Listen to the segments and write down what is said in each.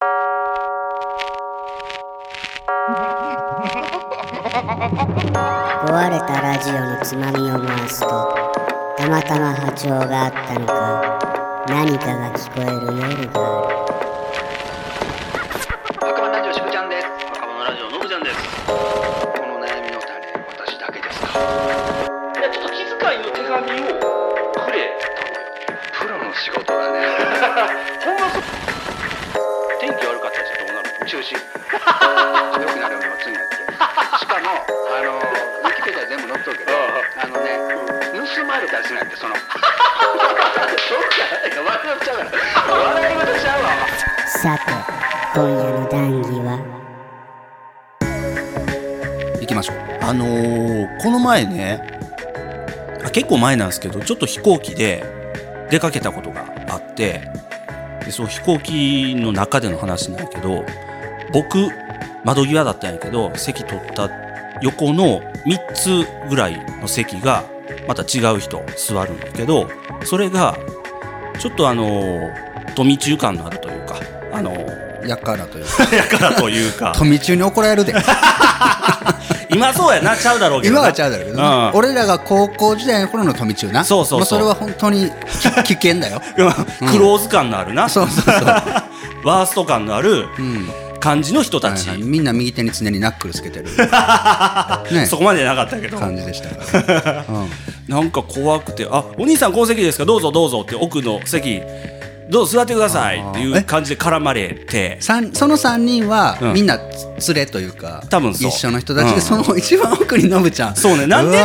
壊れたラジオのつまみを回すとたまたま波長があったのか何かが聞こえる夜がある。前ねあ結構前なんですけどちょっと飛行機で出かけたことがあってでそう飛行機の中での話なんやけど僕窓際だったんやけど席取った横の3つぐらいの席がまた違う人座るんだけどそれがちょっとあのー富中感のあるというかあのーやからというか。やからというか。富中 に怒られるで 今そうやなちゃうだろうけどな。今はちゃうだろうけど、うん。俺らが高校時代の頃の富中な。そうそうそう。もそれは本当にき危険だよ。うん。クローズ感のあるな、そうそうそう、ワースト感のあるうん。感じの人たち、はいはい。みんな右手に常にナックルつけてる。ね。そこまでなかったけど。感じでした。から、うんなんか怖くて「あお兄さんこの席ですか？どうぞどうぞ」って奥の席どうぞ座ってくださいっていう感じで絡まれて。三その3人は、うん。みんな連れというか多分一緒の人たちで、うん。その一番奥にノブちゃん。そうね。なんで？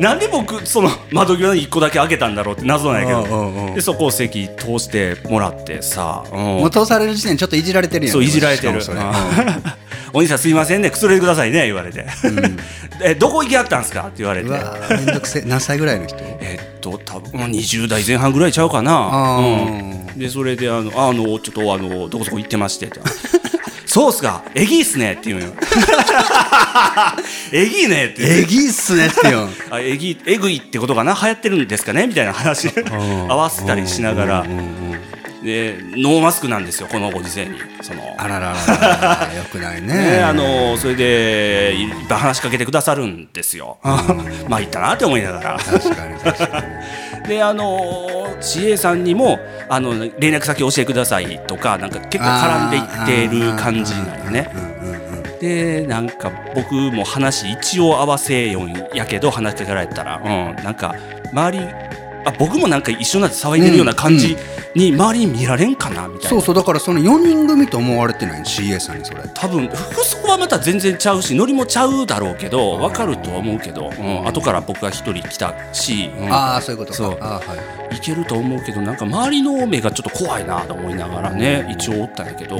なんで僕その窓際に1個だけ開けたんだろうって謎なんやけど。でそこを席通してもらってさ、うん。もう通される時点でちょっといじられてるやんそういじられてる、お兄さんすいませんね。くつろいでくださいね。言われて、えどこ行きはったんすか？って言われて。めんどくせえ。何歳ぐらいの人？えっと多分まあ20代前半ぐらいちゃうかな、あうん、でそれであのあのちょっとあのどこそこ行ってましてって。そうっすかえぎいっすねって言うのよ。えぎいねって言う。えぎっすねってよあえぎえぐいってことかな？流行ってるんですかね？みたいな話。合わせたりしながら。でノーマスクなんですよこのご時世に。その。あらららららよくないね。ね、あのそれでいっぱい話しかけてくださるんですよ。まあいったなって思いながら。確かに確かにであの CA さんにもあの連絡先教えてくださいとかなんか結構絡んでいってる感じなんよね。でなんか僕も話一応合わせよんやけど話しかけられたら、うん、なんか周りあ僕もなんか一緒になって騒いでるような感じに周りに見られんかなみたいな。そうそうだからその4人組と思われてないの CA さんにそれ。多分服装はまた全然ちゃうしノリもちゃうだろうけど分かるとは思うけど、うん、後から僕が一人来たし、うん。ああそういうことか。そう。あーはい。いけると思うけどなんか周りの目がちょっと怖いなと思いながらね一応おったんやけど、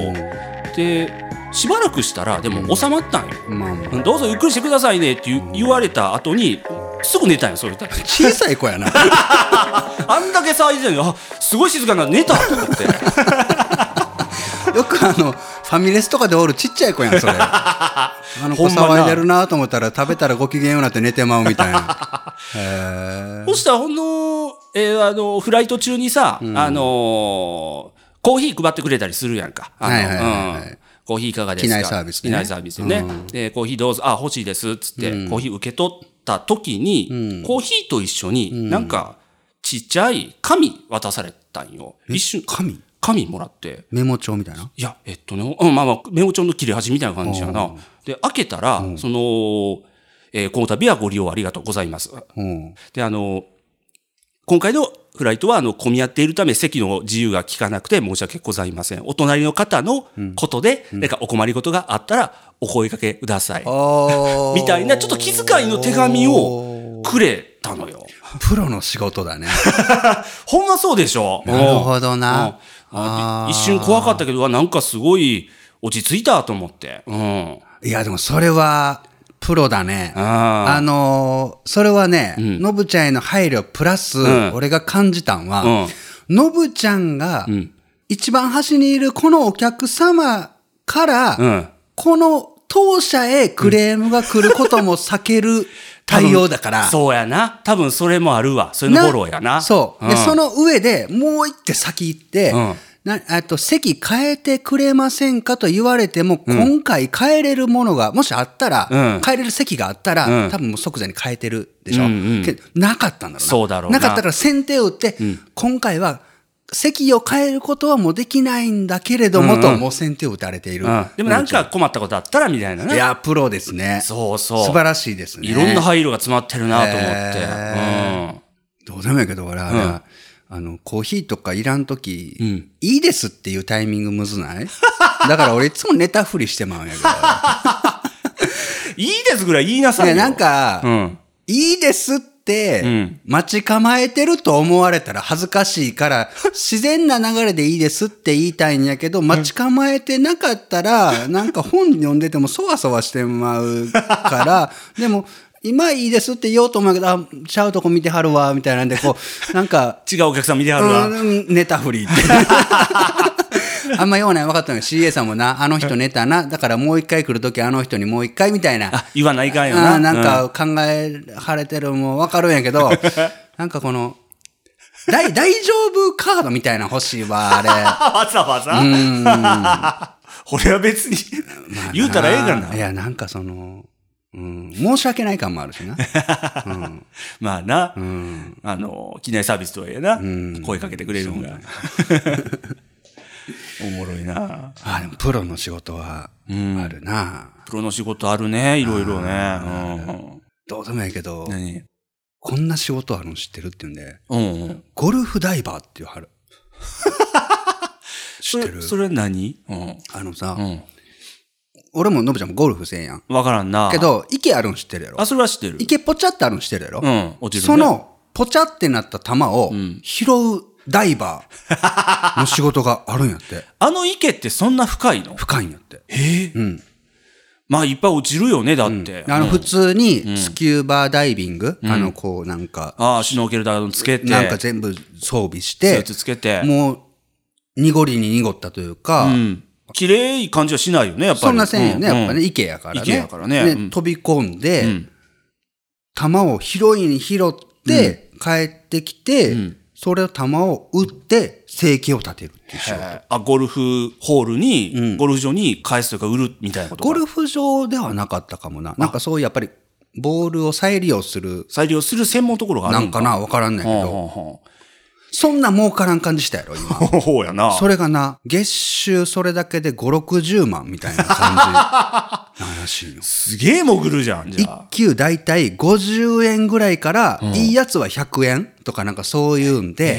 でしばらくしたらでも収まったんよ、うん。どうぞゆっくりしてくださいねって言われた後にすぐ寝たんよそういう人たち小さい子やな。あんだけ騒いでたのにあすごい静かな寝たと思って。よくあのファミレスとかでおるちっちゃい子やんそれ。あの子騒いでるなと思ったら食べたらご機嫌ようになって寝てまうみたいな。へそしたらほんの、えーあの、フライト中にさ、あのーコーヒー配ってくれたりするやんか。はいはいはいはい。うん。コーヒーいかがですか？機内サービスね。機内サービスよね。で、コーヒーどうぞ、あ、欲しいです、つって、コーヒー受け取った時に、コーヒーと一緒に、なんか、ちっちゃい紙渡されたんよ。一瞬、紙？紙もらって。メモ帳みたいな？いや、えっとね、うん、まあまあ、メモ帳の切れ端みたいな感じやな。で、開けたら、その、えーこの度はご利用ありがとうございます。うんで、あの、今回のフライトは、あの、混み合っているため、席の自由が利かなくて申し訳ございません。お隣の方のことで、なんかお困りごとがあったら、お声掛けください。みたいな、ちょっと気遣いの手紙をくれたのよ。プロの仕事だね ほんまそうでしょなるほどな一瞬怖かったけど、なんかすごい落ち着いたと思って。うん。いやでもそれはプロだねああのーそれはね、のぶちゃんへの配慮プラス、ん俺が感じたんは、うんのぶちゃんが、ん一番端にいるこのお客様から、うん。この当社へクレームが来ることも避ける 対応だから。そうやな。多分それもあるわ。それのフォローやな。そう。で、んその上でもう一手先行って、うんな、あと、席変えてくれませんかと言われても、今回変えれるものが、もしあったら、うん変えれる席があったら、うん多分もう即座に変えてるでしょ。けどなかったんだろうな。そうだろうななかったから先手を打って、今回は、席を変えることはもうできないんだけれども、と、もう先手を打たれている。うんでもなんか困ったことあったらみたいなね。いや、プロですね。そうそう。素晴らしいですね。いろんな配慮が詰まってるなと思って。へどうでもいいけど、俺、あれうんあの、コーヒーとかいらんとき、んいいですっていうタイミングむずない？だから俺いつもネタ振りしてまうんやけど。うん。いいですぐらい言いなさいよ。いや、なんか、うん。いいですって、うん待ち構えてると思われたら恥ずかしいから、自然な流れでいいですって言いたいんやけど、待ち構えてなかったら、なんか本読んでてもそわそわしてまうから、でも、今いいですって言おうと思うけど、あ、ちゃうとこ見てはるわ、みたいなんで、こう、なんか、違うお客さん見てはるわ。うん、ネタ振りって。あんま言わない分かったのよ。CA さんもな、あの人ネタな、だからもう一回来るときあの人にもう一回みたいな。あ、言わないかんよあな。ーなんか考えはれてるも分かるんやけど、なんかこの、大大丈夫カードみたいなの欲しいわ、あれ。うん、わざ？わざ俺は別に、言うたらええからな。いや、なんかその、うん、申し訳ない感もあるしな。うんまあな、うんあの、機内サービスとはいえな、ん声かけてくれるんが。おもろいな。あーでもプロの仕事はあるな。プロの仕事あるね、いろいろね。うんどうでもいいけど、何？こんな仕事あるの知ってるって言うんで、うんうん。ゴルフダイバーっていうはる。知そってる？れ、それ何？うん。あのさ、うん。俺ものぶちゃんもゴルフせんやん。わからんな。け、ど、池あるの知ってるやろあ、それは知ってる。池ポチャってあるの知ってるやろうん、落ちる、ね。そ、の、ポチャってなった球をん拾うダイバーの仕事があるんやって。あの池ってそんな深いの？深いんやって。ええうん。まあ、いっぱい落ちるよね、だって。あの、うん普通にスキューバーダイビング、あの、こう、なんか、ああ、シュノーケルダウンつけて、なんか全部装備しスーて、ツつけて。もう、濁りに濁ったというか、うん。綺麗い感じはしないよね、やっぱり。そんなせんよね、うやっぱね、池やからね。池やからね。でうん。飛び込んで、うん。球を拾いに拾って、帰ってきて、それを球を打って、生計を立てるっていう仕事。あ、ゴルフホールに、ゴルフ場に返すとか売るみたいなことか。ゴルフ場ではなかったかもな。なんかそういうやっぱり、ボールを再利用する、再利用する専門のところがあるなんかな、わからんないけど、ほうほそんな儲からん感じしたやろ、今。う ほうやな。それがな、月収それだけで5、60万みたいな感じ なんらしいよ。すげえ潜るじゃん、じゃあ一。級だいたい50円ぐらいから、いいやつは100円とかなんかそういうんで、へ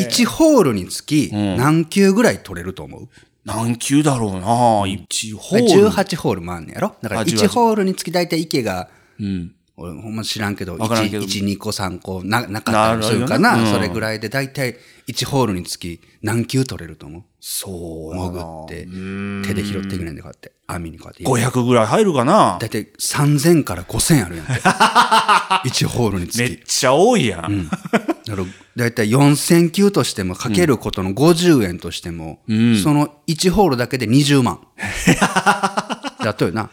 え。1ホールにつき何球ぐらい取れると思う、何球だろうな一ホール。?18 ホールもあんねやろ？だからあ18 1ホールにつきだいたい池が、うん。俺ほんま知らんけど、わからんけど1、1 2個3個な、なかったりするかなねうんそれぐらいでだいたい1ホールにつき何球取れると思う？そう潜って、手で拾っていくねんでこうやって、網にこうやって。500ぐらい入るかな？だいたい3000から5000あるやんて。1ホールにつき。めっちゃ多いやん。だから、だいたい4000球としても、かけることの50円としても、その1ホールだけで20万。やっとるな。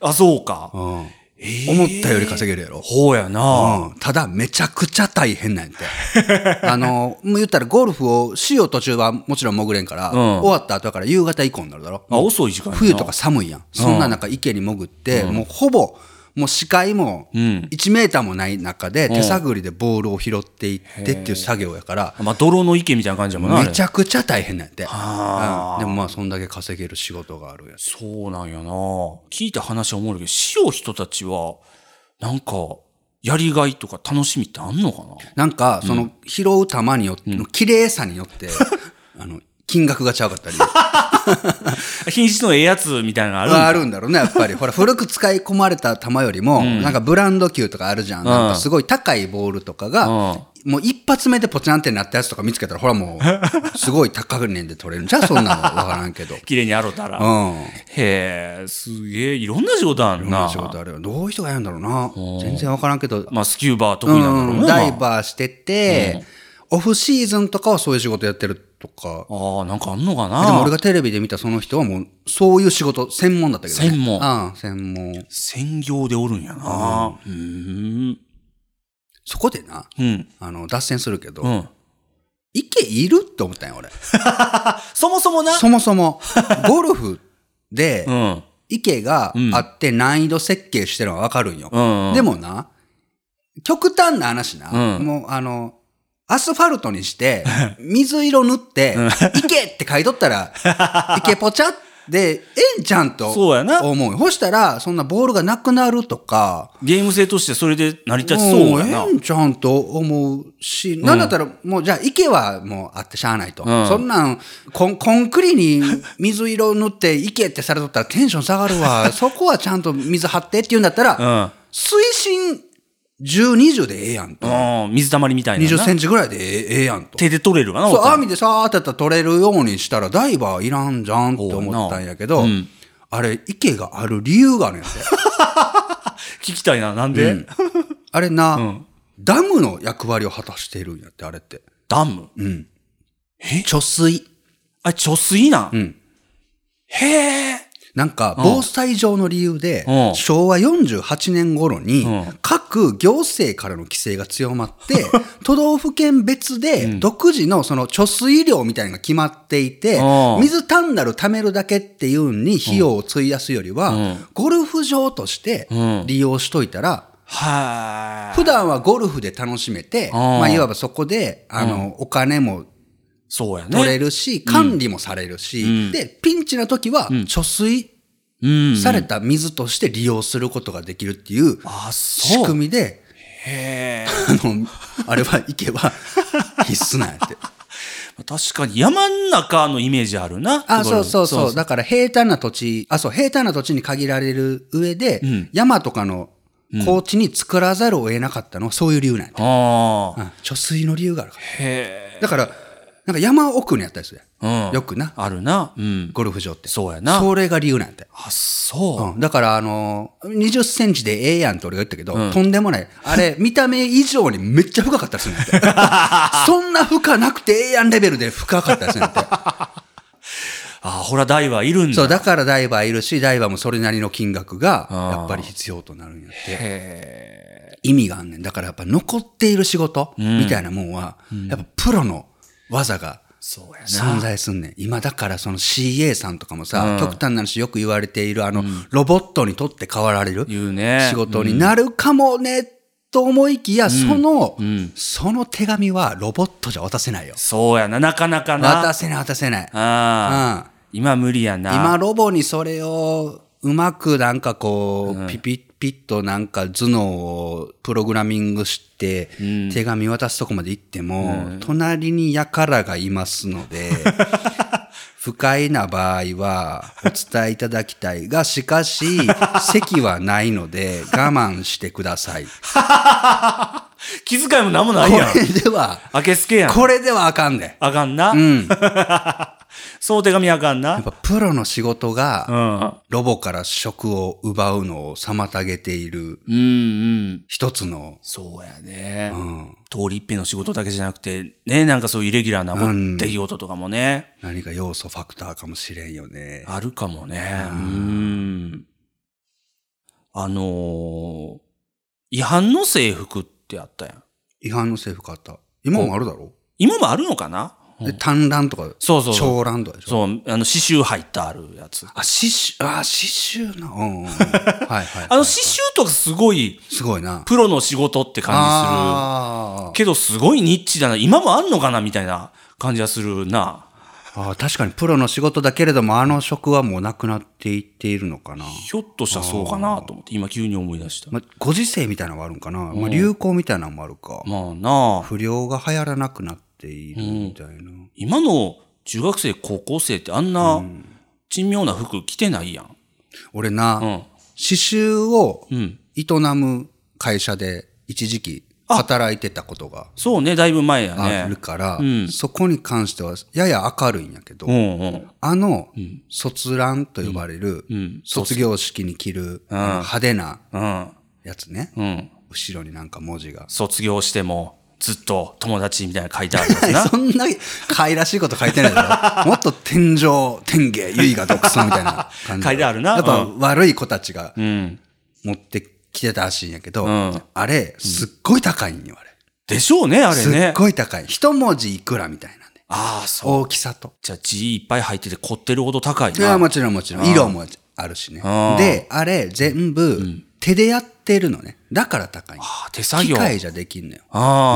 あ、そうか。うん思ったより稼げるやろ。ほうやなうんただ、めちゃくちゃ大変なんて。あの、もう言ったらゴルフをしよう途中はもちろん潜れんから、ん終わった後だから夕方以降になるだろ。あ、遅い時間冬とか寒いやん。そんな中池に潜って、もうほぼ、もう視界もん。1メーターもない中で手探りでボールを拾っていってっていう作業やから、まあ、泥の池みたいな感じやもんな。めちゃくちゃ大変なんやって。あ。うん。でもまあそんだけ稼げる仕事があるやつ。そうなんやな。聞いた話は思うけど、しよう人たちは、なんか、やりがいとか楽しみってあんのかな？なんか、その拾う球によって、の綺麗さによって、あの、金額がちゃうかったり。品質のええやつみたいなのあるんはだあるんだろうね、やっぱり。ほら、古く使い込まれた球よりも、なんかブランド球とかあるじゃん。なんかすごい高いボールとかが、もう一発目でポチャンってなったやつとか見つけたら、ほらもう、すごい高値で取れるんじゃん、そんなのわからんけど。綺麗に洗ったら。うん。へえ、すげえ、いろんな仕事あるな。仕事あるよ。どういう人がやるんだろうな。全然わからんけど、まあ、スキューバー得意なんだろうな。うんダイバーしてて、オフシーズンとかはそういう仕事やってるとか。ああ、なんかあんのかな？でも俺がテレビで見たその人はもう、そういう仕事、専門だったけどね。専門うん、専門。専業でおるんやな。うん。そこでな、うん。あの、脱線するけど、うん。池いるって思ったんよ、俺。そもそもな。そもそも、ゴルフでう、ん。池があって難易度設計してるのはわかるんよ。うんうんでもな、極端な話な、うんもうあの、アスファルトにして、水色塗って、池って書いとったら、池ポチャで、ええんちゃんとそうやな思うよ。そしたら、そんなボールがなくなるとか、ゲーム性としてそれで成り立ちそうやな。えんちゃんと思うし、なんだったら、もうじゃあ池はもうあってしゃあないと。うんそんなんコン、コンクリに 水色塗って池ってされとったらテンション下がるわ。そこはちゃんと水張ってって言うんだったら、うん。水深10、20でええやんと。うん。水たまりみたいなな。20センチぐらいでええええやんと。手で取れるわな、そう、網でさーってやったら取れるようにしたらダイバーいらんじゃんって思ったんやけど、うんあれ、池がある理由があるんやって。聞きたいな。なんで、うんあれな、んダムの役割を果たしてるんやって、あれって。ダム？うん。え？貯水。あ、貯水なん？うん。へえ。なんか、防災上の理由で、うん。昭和48年頃にうん、各行政からの規制が強まって、都道府県別で独自のその貯水量みたいなのが決まっていてう、ん。水単なる貯めるだけっていうのに費用を費やすよりうはん、ゴルフ場としてうん。利用しといたら、は普段はゴルフで楽しめて、ん。まあ、いわばそこで、あの、お金もそうやね。取れるし、管理もされるし、んで、ピンチな時は、貯水うん。された水として利用することができるっていう。仕組みで、へえ。あの、あれは行けば 必須なんやって。確かに山ん中のイメージあるな。あ、そうそうそう。うだから平坦な土地、あ、そう、平坦な土地に限られる上で、ん山とかの高地に作らざるを得なかったのはそういう理由なんやて。ああ。うん貯水の理由があるから。へえ。だから、なんか山奥にあったりするやんうん。よくな、あるな。うん。ゴルフ場って。そうやなそれが理由なんやて。あ、そう。うん、だから、あの20センチでええやんって俺が言ったけど、とんでもない。あれ、見た目以上にめっちゃ深かったりするんやって。そんな深なくてええやんレベルで深かったりするんやって。あ、ほら、ダイバーいるんだ。そう、だからダイバーいるし、ダイバーもそれなりの金額が、やっぱり必要となるんやって。へ意味があんねん。だからやっぱ残っている仕事、みたいなもんは、やっぱプロの技が存な。在すんねん。今だからその CA さんとかもさ、うん極端な話よく言われているあの、ロボットにとって変わられるね。仕事になるかもね、と思いきや、その、んその手紙はロボットじゃ渡せないよ。そうやな。なかなかな。渡せない渡せない。ああ。うん今無理やな。今ロボにそれをうまくなんかこう、ピピッピッとなんか頭脳をプログラミングして、手紙渡すとこまで行っても、隣に輩がいますので、不快な場合はお伝えいただきたいが、しかし、席はないので我慢してください。気遣いもなんもないこやん。れでは、あけすけやん。これではあかんで。あかんな。うん。その手紙あかんなやっ。ぱプロの仕事が、うん。ロボから職を奪うのを妨げているうんうん。一つの、そうやね。うん、通り一遍の仕事だけじゃなくて、ね、なんかそういうイレギュラーなうん出来事とかもね、何か要素ファクターかもしれんよね。あるかもね。うん。あのー違反の制服ってあったやん。違反の制服あった。今もあるだろ？今もあるのかな、で、単乱とか、そうそうそう長乱とかでしょ？そう、あの、刺繍入ってあるやつ。あ、刺繍、あ、刺繍な。うん、うん。はいはい。あの刺繍とかすごい、すごいな。プロの仕事って感じあする。けどすごいニッチだな。今もあんのかなみたいな感じがするな。ーあー。確かにプロの仕事だけれども、あの職はもうなくなっていっているのかな。ひょっとしたらそうかなと思って、今急に思い出した。まあ、ご時世みたいなのもあるんかな。まあ、流行みたいなのもあるか。まあなあ、不良が流行らなくなっているみたいな。今の中学生、高校生ってあんな珍妙な服着てないやん。俺な、うん。刺繍をうん。営む会社で一時期働いてたことがそうね、だいぶ前やあるね。から、うんそこに関してはやや明るいんやけど、うんうん。あの、卒欄と呼ばれる、うん。卒業式に着る、派手なうん。やつね、うん。後ろになんか文字が。卒業してもずっと友達みたいなの書いてあるな。そんな、可愛らしいこと書いてないだろ もっと天井、天下、唯我独尊みたいな感じ。書いてあるなやっぱう悪い子たちがうん。持ってきてたらしいんやけど、うんあれ、すっごい高いんよ、あれ。でしょうね、あれすっね。ごい高い。一文字いくらみたいなんで。ああ、そう。大きさと。じゃあ字いっぱい入ってて凝ってるほど高いいや、な。もちろんもちろん。色もあるしねで、あれ全部手でやってるのね。だから高い。ああ手作業。機械じゃできんのよ。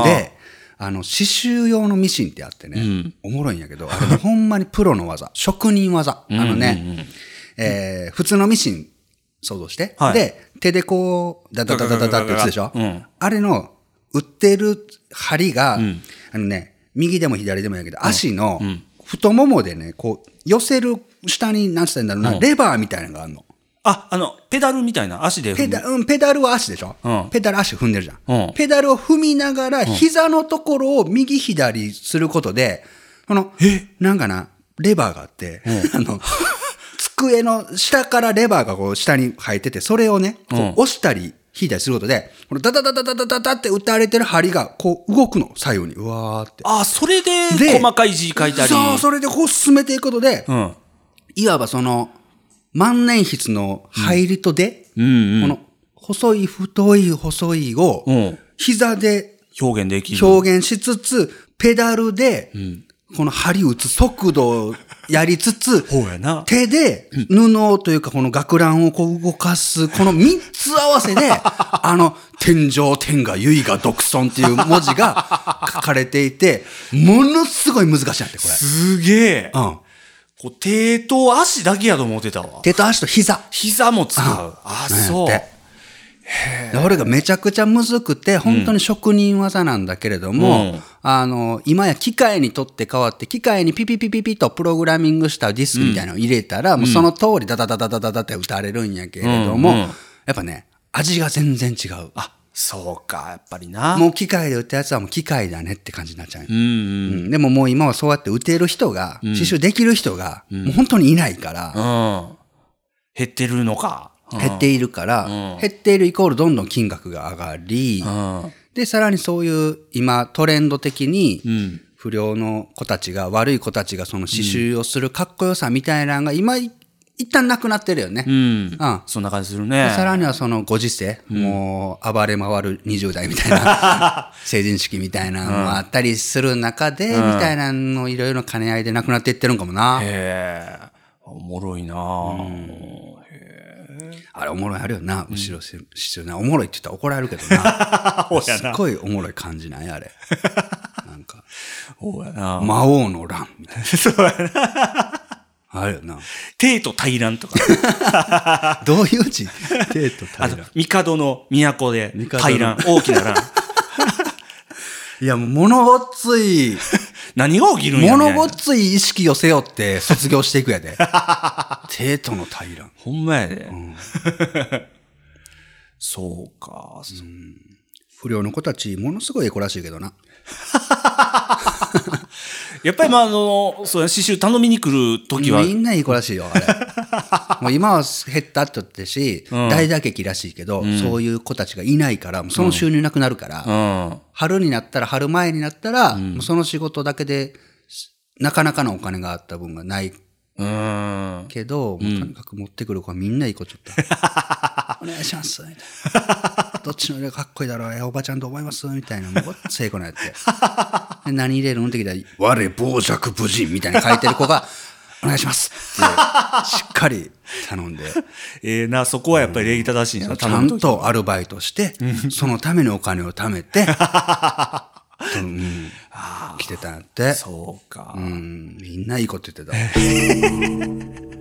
で、あの、刺繍用のミシンってあってね、おもろいんやけど、あれもほんまにプロの技、職人技。あのね、えー普通のミシン想像して、はいで、手でこう、ダダダダダダって打つでしょ、うんあれの、売ってる針が、あのね、右でも左でもやけど、足の太ももでね、こう、寄せる下に、なんつったんだろうな、レバーみたいなのがあるの。あ、あの、ペダルみたいな足で踏む。ペダ,、うん、ペダルは足でしょ、うん。ペダル足踏んでるじゃん,、うん。ペダルを踏みながら、膝のところを右左することで、この、なんかな、レバーがあって、あの、机の下からレバーがこう下に入ってて、それをね、こううん。押したり引いたりすることで、このダダダダダダダダって打たれてる針がこう動くの、左右に。うわーって。あ、それでで細かい字書いたり。そう、それでこう進めていくことで、うん。いわばその、万年筆の入りとで、うんうん。この細い太い細いをうん膝で表現できる。表現しつつ、ペダルでこの針打つ速度をやりつつ。手で布というかこの学ランをこう動かす、この3つ合わせで、あの、天上天下唯我独尊っていう文字が書かれていて、ものすごい難しいんやって、こすげえ。れ。うん。こう手と足だけやと思ってたわ。手と足と膝。膝も使う。あ、そう。俺がめちゃくちゃむずくて、本当に職人技なんだけれども、うんあの、今や機械にとって変わって、機械にピピピピピとプログラミングしたディスクみたいなのを入れたら、もうその通りダダダダダダダって打たれるんやけれども、うんうんやっぱね、味が全然違う。あ、そうか、やっぱりな。もう機械で打ったやつはもう機械だねって感じになっちゃう。うんうん。うんでももう今はそうやって打てる人が、刺繍できる人が、もう本当にいないから、うん。減ってるのか。減っているから、うん減っているイコールどんどん金額が上がり、うん。で、さらにそういう今トレンド的に、うん。不良の子たちが、悪い子たちがその刺繍をするかっこよさみたいなのが今、い一旦なくなってるよね。うん。うんそんな感じするね。さらにはそのご時世、もう暴れ回る20代みたいな 成人式みたいなのもあったりする中で、みたいなのいろいろ兼ね合いでなくなっていってるんかもな。へえ。おもろいなあれおもろいあるよな。後ろし、後ろな。おもろいって言ったら怒られるけどな。ほうすっごいおもろい感じない？あれ。なんか。魔王の乱みたいそうやな。な。あるよな。帝都大乱とか。どういう字？帝都あ平と、帝の都で大乱、大きな乱。いや、もう物ごっつい、何が起きるんや物ごっつい意識を背負って卒業していくやで。帝都の平乱。ほんまやで。そうか。不良の子たち、ものすごいエコらしいけどな。やっぱりまあ、あの、そうや、刺繍頼みに来る時は、みんないい子らしいよ、あれ。もう今は減ったって言ってるし、うん大打撃らしいけど、そういう子たちがいないから、その収入なくなるから、うん。春になったら、春前になったら、もうその仕事だけで、なかなかのお金があった分がないうん。けど、もうとにかく持ってくる子はみんないい子ちょった。お願いします。みたいな。どっちの色がかっこいいだろうえおばちゃんと思います？みたいな。もうごっつい子のやって。で何入れるのって聞いたら、我傍若無人みたいな書いてる子が、お願いしますって、しっかり頼んで、ええな、そこはやっぱり礼儀正しいんやな、ちゃん頼む時とアルバイトして、そのためにお金を貯めて、うん、来てたんやって。そうか。うん、みんないいこと言ってた。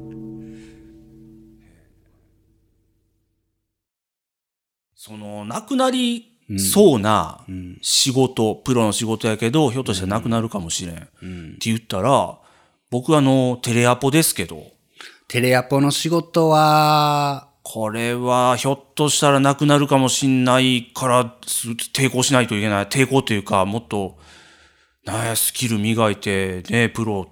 その、なくなりそうな仕事、プロの仕事やけど、ひょっとしたらなくなるかもしれん。って言ったら、僕あの、テレアポですけど、テレアポの仕事は、これはひょっとしたらなくなるかもしんないから、す抵抗しないといけない。抵抗というか、もっと、なんや、スキル磨いて、ね、プロ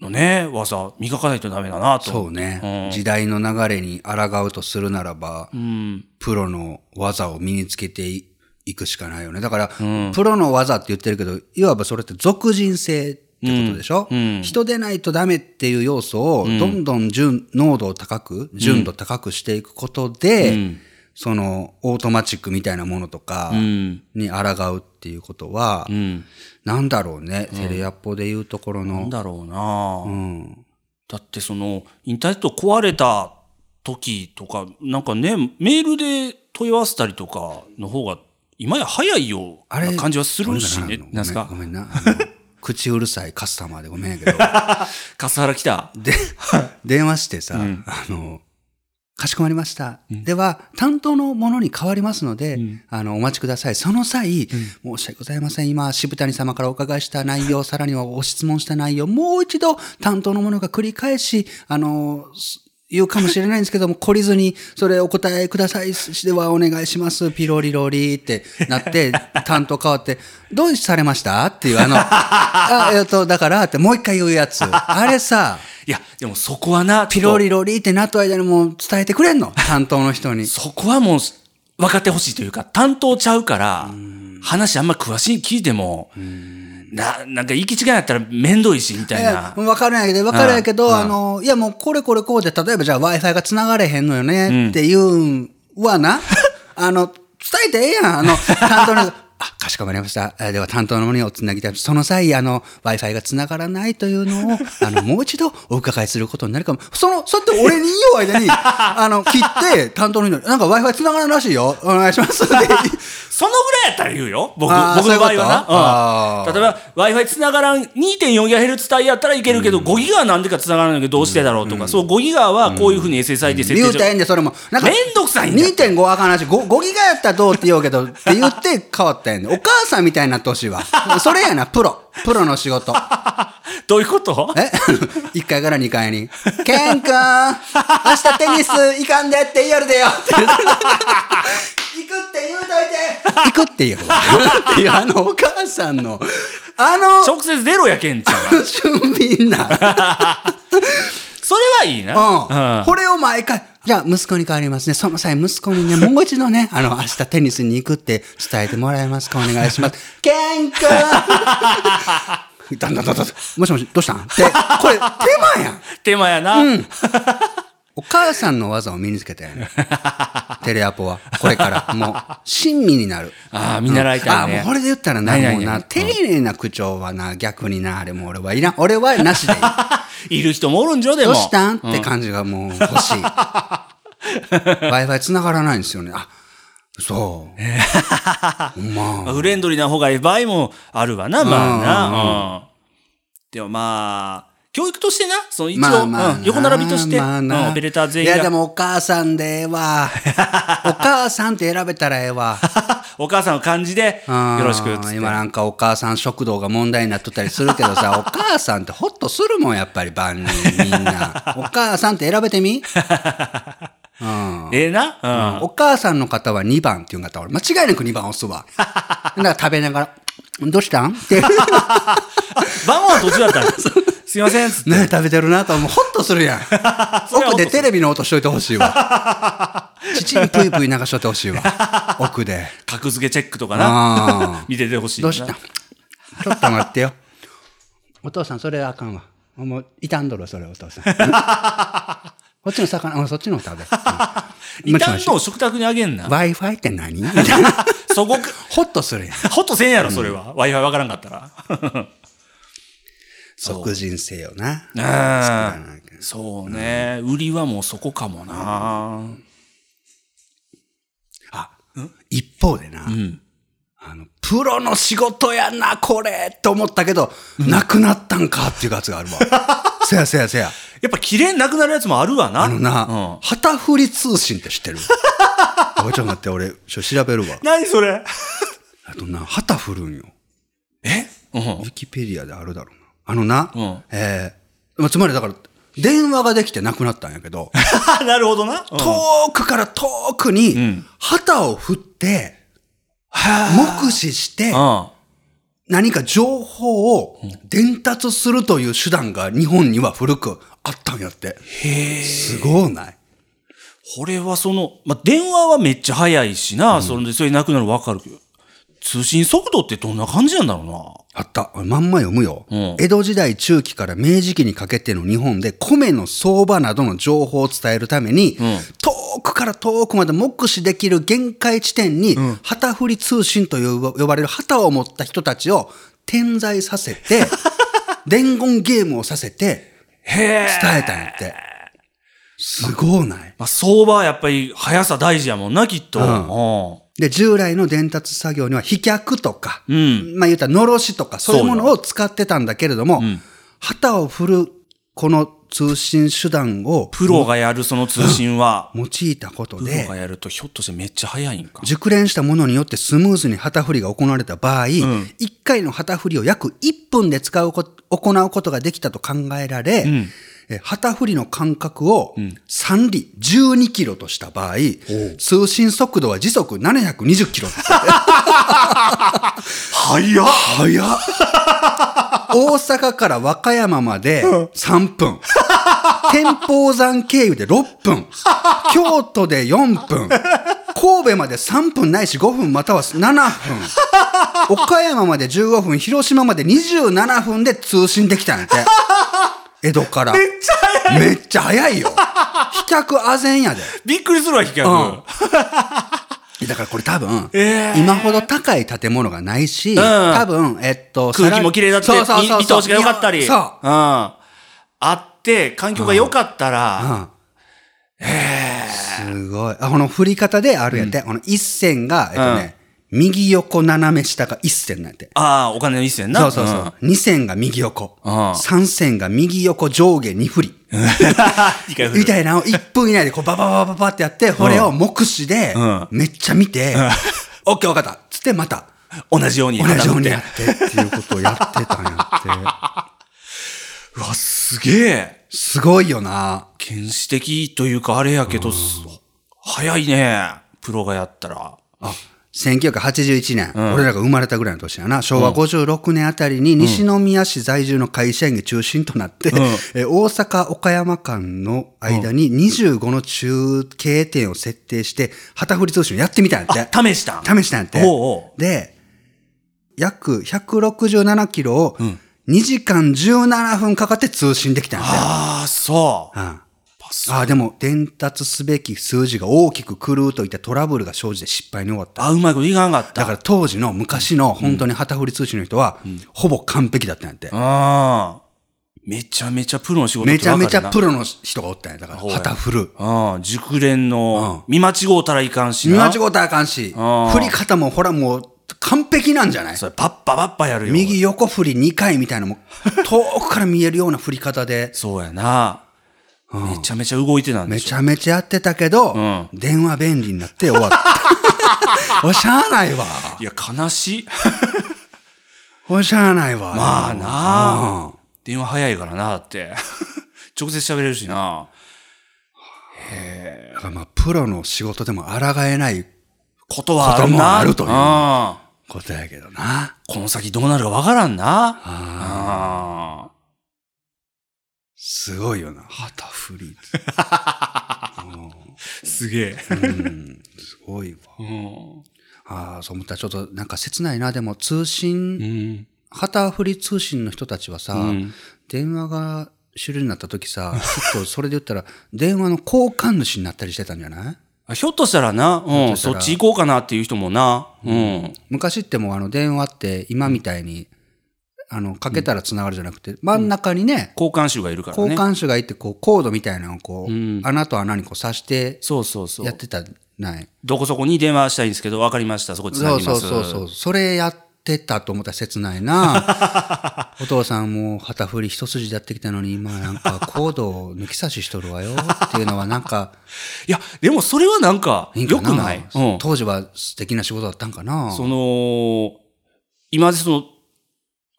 のね、技磨かないとダメだなと。そうね、うん時代の流れに抗うとするならば、うん。プロの技を身につけていくしかないよね。だから、プロの技って言ってるけど、いわばそれって属人性ってことでしょ、うんうん人でないとダメっていう要素をどんどん純、濃度を高く、純度高くしていくことで、その、オートマチックみたいなものとかうん。に抗うっていうことは、うん。なんだろうね、テレアポでいうところの。なんだろうな、うん。だってその、インターネット壊れた時とか、なんかね、メールで問い合わせたりとかの方が、今や早いようあれな感じはするしね。んすかごめんな。口うるさいカスタマーでごめんやけど。笠原来た。で、電話してさ、うんあの、かしこまりました。では、担当のものに変わりますので、あの、お待ちください。その際、申し訳ございません。今、渋谷様からお伺いした内容、さらにはご質問した内容、もう一度担当のものが繰り返し、あの、す言うかもしれないんですけども、懲りずに、それお答えください。ではお願いします。ピロリロリってなって、担当変わって、どうされました？っていう、あの、あ、えっと、だからってもう一回言うやつ。あれさ、いや、でもそこはな、ピロリロリってなった間にもう伝えてくれんの？担当の人に。そこはもう分かってほしいというか、担当ちゃうから、話あんま詳しい聞いても、な、なんか行き違いやったら面倒いし、みたいな。わかるんやけど、わかるんやけど、うんあの、いやもうこれこれこうで、例えばじゃあ Wi-Fi が繋がれへんのよねっていうんはな、あの、伝えてええやん。あの、担当の、あ、かしこまりました。えでは担当のものにおつなぎたい。その際、あの、Wi-Fi が繋がらないというのを、あの、もう一度お伺いすることになるかも。その、そうやって俺に言う間に、あの、切って、担当の人に、なんか Wi-Fi 繋がらんらしいよ。お願いします。で そのぐらいやったら言うよ。僕、僕の場合はな。うん。あー例えば、Wi-Fi 繋がらん 2.4GHz 帯やったらいけるけど、5ギガはなんでか繋がらないけど、どうしてだろうとか、そう、5ギガはこういうふうに SSI で設定言うたらええんで、それも。なんか、めんどくさいんだよ2.5あかん話、5, 5ギガやったらどうって言おうけど、って言って変わったやんね。お母さんみたいになってほしいわ。それやな、プロ。プロの仕事。どういうこと？え ?1 階から2階に。ケンくん、明日テニス行かんでって言るでよって。行くって言うといて。行くって言うていう、あの、お母さんの、あの、直接ゼロやけんちゃう。俊敏な。それはいいな。うん。これを毎回、じゃあ息子に変わりますね。その際息子にね、もう一度ね、あの、明日テニスに行くって伝えてもらえますかお願いします。ケン君だんだんだんだん。もしもし、どうしたん？って、これ、手間やん。手間やな。お母さんの技を身につけたよね。テレアポは。これから。もう、親身になる。ああ、見習いたいあ、ね。もうこれで言ったらな、もうな、丁寧な口調はな、逆にな、あれもう俺はいらん。俺はなしでいい。いる人もおるんじゃでも。どうしたんって感じがもう欲しい。Wi-Fi 繋がらないんですよね。あ、そう。まあ。フレンドリーな方がいい場合もあるわな、まあな。うんでもまあ、教育としてな、その一応、横並びとして、まあなうんオペレーター全員が。いや、でもお母さんでええわ。お母さんって選べたらええわ。お母さんの感じで、うんよろしくっつって。今なんかお母さん食堂が問題になっとったりするけどさ、お母さんってホッとするもん、やっぱり万人みんな。お母さんって選べてみ？うん。ええな、うんお母さんの方は2番っていう方は、間違いなく2番押すわ。だから食べながら、どうした？んって。晩ご飯途中だったら、すいません、つって。ね食べてるなと思う。ホッとするやん。奥でテレビの音しといてほしいわ。父にぷいぷい流しといてほしいわ。奥で。格付けチェックとかあな。見ててほしいな。どうした？んちょっと待ってよ。お父さん、それあかんわ。もう、傷んどるわそれ、お父さん。こっちの魚、うんそっちの食べ。一旦の食卓にあげんな。Wi-Fi って何？みたいな。そこ、ホッとするやん。ほっとせんやろ、それは。Wi-Fi わからんかったら。即人性よな。そうね。売りはもうそこかもな。あ、一方でな、あの、プロの仕事やな、これと思ったけど、なくなったんかっていうやつがあるわ。せやせやせや。やっぱ綺麗になくなるやつもあるわな。あのな、うん旗振り通信って知ってる？おいちょっと待って、俺、ちょ調べるわ。何それ？あとな、旗振るんよ。え？うんウ。ィキペディアであるだろうな。あのな、うんえーまあつまりだから、電話ができてなくなったんやけど、なるほどな。うん遠くから遠くにん、旗を振って、目視して、うん。何か情報を伝達するという手段が日本には古くあったんやって。へえ。すごないこれはその、まあ、電話はめっちゃ早いしな、それでそれなくなるの分かるけど、通信速度ってどんな感じなんだろあった。まんま読むよ。うん江戸時代中期から明治期にかけての日本で米の相場などの情報を伝えるために、うん遠くから遠くまで目視できる限界地点に、旗振り通信と呼ばれる旗を持った人たちを点在させて、伝言ゲームをさせて、へえ。伝えたんやって。すごないまあ、相場はやっぱり速さ大事やもんな、きっと。うんで、従来の伝達作業には飛脚とか、うん。まあ言ったら、のろしとか、そういうものを使ってたんだけれども、ん旗を振る、この通信手段を、プロがやるその通信は、用いたことプロでが、やるとひょっとしてめっちゃ速いんか。熟練したものによってスムーズに旗振りが行われた場合、1回の旗振りを約1分で使うこ行うことができたと考えられ、え旗振りの間隔を3里12キロとした場合、通信速度は時速720キロ。速っ早っ大阪から和歌山まで3分。天保山経由で6分。京都で4分。神戸まで3分ないし5分または7分。岡山まで15分、広島まで27分で通信できたんやて。江戸から。めっちゃ早いめっちゃ早いよ。飛脚あぜんやで。びっくりするわ、飛脚。うんだからこれ多分、えー今ほど高い建物がないし、ん多分、えっと、空気も綺麗だって、そうそうそうそう見見通しが良かったり。そう。うん。あって、環境が良かったら、すごい。あ、この振り方であるやんて。この一線が、えっとね、右横斜め下が一線なんやて。ああ、お金の一銭な。そうそうそう。二線が右横うん。三線が右横上下に振り。うん。一回振るみたいなのを1分以内でこうバババババってやって、これを目視でうんめっちゃ見て、オッケー分かった。つってまた同じように同じようにねやってっていうことをやってたんやって。うわ、すげえ。すごいよな。原始的というかあれやけど、す早いね。プロがやったら。あ、1981年、俺らが生まれたぐらいの年やな。昭和56年あたりに西宮市在住の会社員が中心となって、え大阪岡山間の間に25の中継点を設定して、旗振り通信をやってみたんやって。あ、試したん？試したんやって。おうおうで、約167キロを2時間17分かかって通信できたんやって。ああ、そう。うんああ、でも伝達すべき数字が大きく狂うといったトラブルが生じて失敗に終わった。あ、うまいこといかんかった。だから当時の昔の本当に旗振り通信の人は、ほぼ完璧だったんやって。ああ。めちゃめちゃプロの仕事めちゃめちゃプロ。ロの人がおったんや。だから旗振る。ああ、熟練の、見間違うたらいかんしな。見間違うたらあかんし、あ振り方もほらもう完璧なんじゃない？それパッパパッパやるよ。右横振り2回みたいなのも、遠くから見えるような振り方で、そうやな。めちゃめちゃ動いてたんでしょ。めちゃめちゃやってたけど、ん電話便利になって終わった。おしゃあないわ。いや、悲しい。おしゃあないわ。まあなあ。電話早いからな、だって。直接喋れるしな。だからまあ、プロの仕事でも抗えないことはあることもな。あるということやけどな。この先どうなるかわからんな。ああすごいよな。旗振り。すげえ。うん、すごいわ。うんああ、そう思ったらちょっとなんか切ないな。でも通信、うん。旗振り通信の人たちはさ、ん電話が主流になった時さ、ちょっとそれで言ったら、電話の交換主になったりしてたんじゃない？あひょっとしたらな、そっち行こうかなっていう人もな。うん。昔ってもうあの電話って今みたいに、あの、かけたら繋がるじゃなくて、真ん中にね、交換手がいるからね。交換手がいて、こう、コードみたいなのをこう、うん穴と穴にこう刺してそうそうそうやっ。てたない？どこそこに電話したいんですけど、わかりました。そこ繋そうぎます。そうそうそう。それやってたと思ったら切ないな。お父さんもう旗振り一筋でやってきたのに、今なんかコードを抜き差ししとるわよっていうのはなんか、いや、でもそれはなんか、い？いんか良くな？いうん。当時は素敵な仕事だったんかな？その、今までその、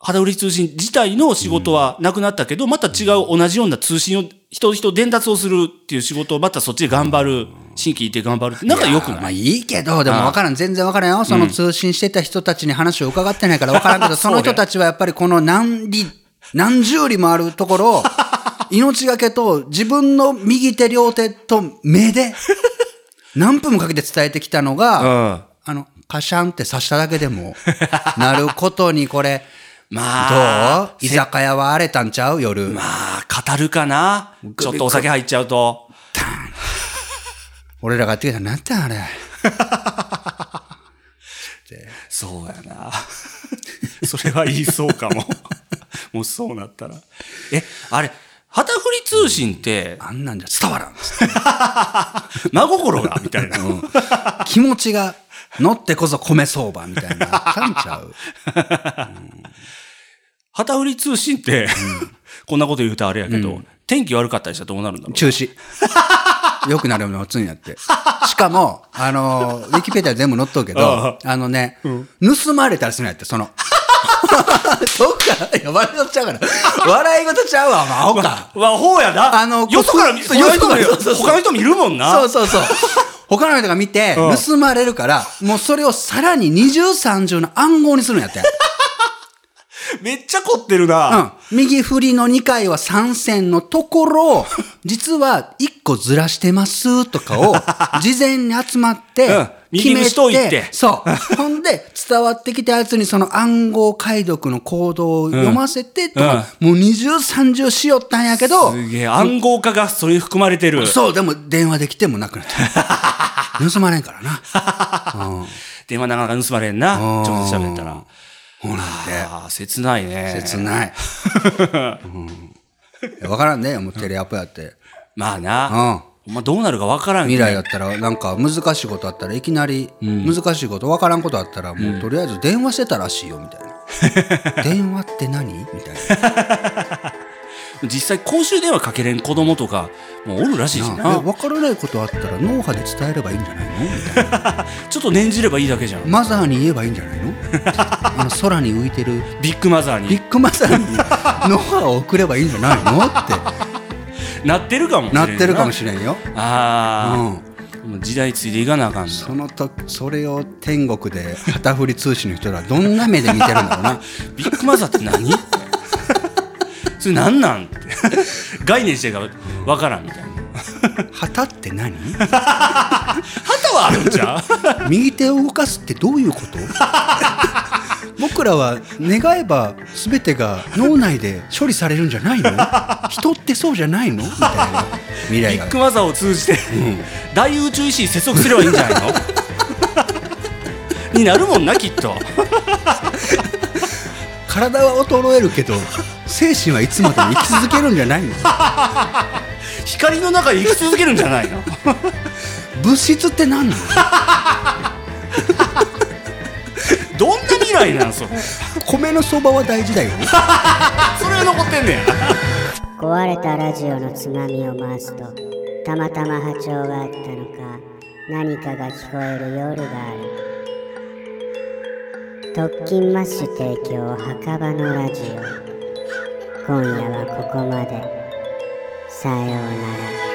肌売り通信自体の仕事はなくなったけど、また違う同じような通信を、人と人伝達をするっていう仕事をまたそっちで頑張る、新規いて頑張るって、なんか良くまあないいいけど、でも分からん、全然分からんよ。その通信してた人たちに話を伺ってないから分からんけど、その人たちはやっぱりこの何里、何十里もあるところを、命がけと自分の右手両手と目で、何分もかけて伝えてきたのが、うん。あの、カシャンって刺しただけでも、なることにこれ、まあ、どう？居酒屋は荒れたんちゃう？夜。まあ、語るかな？ちょっとお酒入っちゃうと。俺らがやってきたら、なんてあれ？そうやな。それは言いそうかも。もうそうなったら。え、あれ、旗振り通信って、あんなんじゃ伝わらん。真心が、みたいな。気持ちが乗ってこそ米相場みたいな。あったんちゃう？旗振り通信って、こんなこと言うとあれやけど、天気悪かったりしたらどうなるんだろう中止。よくなるのはつんやって。しかも、あの、ウィキペディア全部載っとうけど、あのね、盗まれたりするんやって、その。どっか、いや、笑い事ちゃうから。笑い事ちゃうわ、まあ、アホか。わ、ほうやな。あのよそからよそから他の人もいるもんな。そうそうそう。他の人が見て、うん盗まれるから、もうそれをさらに二重三重の暗号にするんやって。めっちゃ凝ってるうな。ん。右振りの2回は3線のところ、実は1個ずらしてますとかを、事前に集まって、決め口といてそう。ほんで、伝わってきたやつにその暗号解読のコードを読ませてとか、もう二重三重しよったんやけど、すげえ、暗号化がそれに含まれてる。そう、でも電話できてもなくなった。盗まれんからな。うん。電話なかなか盗まれんな。うん直接喋ったら。ほうなんで。ああ、切ないね。切ない。うんいやわからんね、もうテレアポやって。まあうな。ん。まあどうなるかわからん未来やったらなんか難しいことあったらいきなり難しいこと分からんことあったらもうとりあえず電話してたらしいよみたいな 電話って何？みたい実際公衆電話かけれん子供とかもうおるらしいしな。な分からないことあったら脳波で伝えればいいんじゃないの？みたいなちょっと念じればいいだけじゃん。マザーに言えばいいんじゃないの？あの空に浮いてる。ビッグマザーに。ビッグマザーに 脳波を送ればいいんじゃないの？って。なってるかもしれんな。ってるかもししれんよ。ああ、うん、時代ついていかなあかんの。その時それを天国で旗振り通信の人らはどんな目で見てるんだろうな。ビッグマザーって何？それ何なん？って。概念してるからわからんみたいな。旗って何？旗はあるんじゃん右手を動かすってどういうこと？僕らは願えば全てが脳内で処理されるんじゃないの？人ってそうじゃないの？みたいな未ビ来が。ッグマザーを通じて、大宇宙石に接続すればいいんじゃないの？になるもんなきっと。体は衰えるけど精神はいつまでも生き続けるんじゃないの？光の中で生き続けるんじゃないの？物質って何なの？どんな未来なんそれ？米の相場は大事だよ。それが残ってんねや。壊れたラジオのつまみを回すとたまたま波長があったのか何かが聞こえる夜がある。特勤マッシュ提供墓場のラジオ今夜はここまで。さようなら。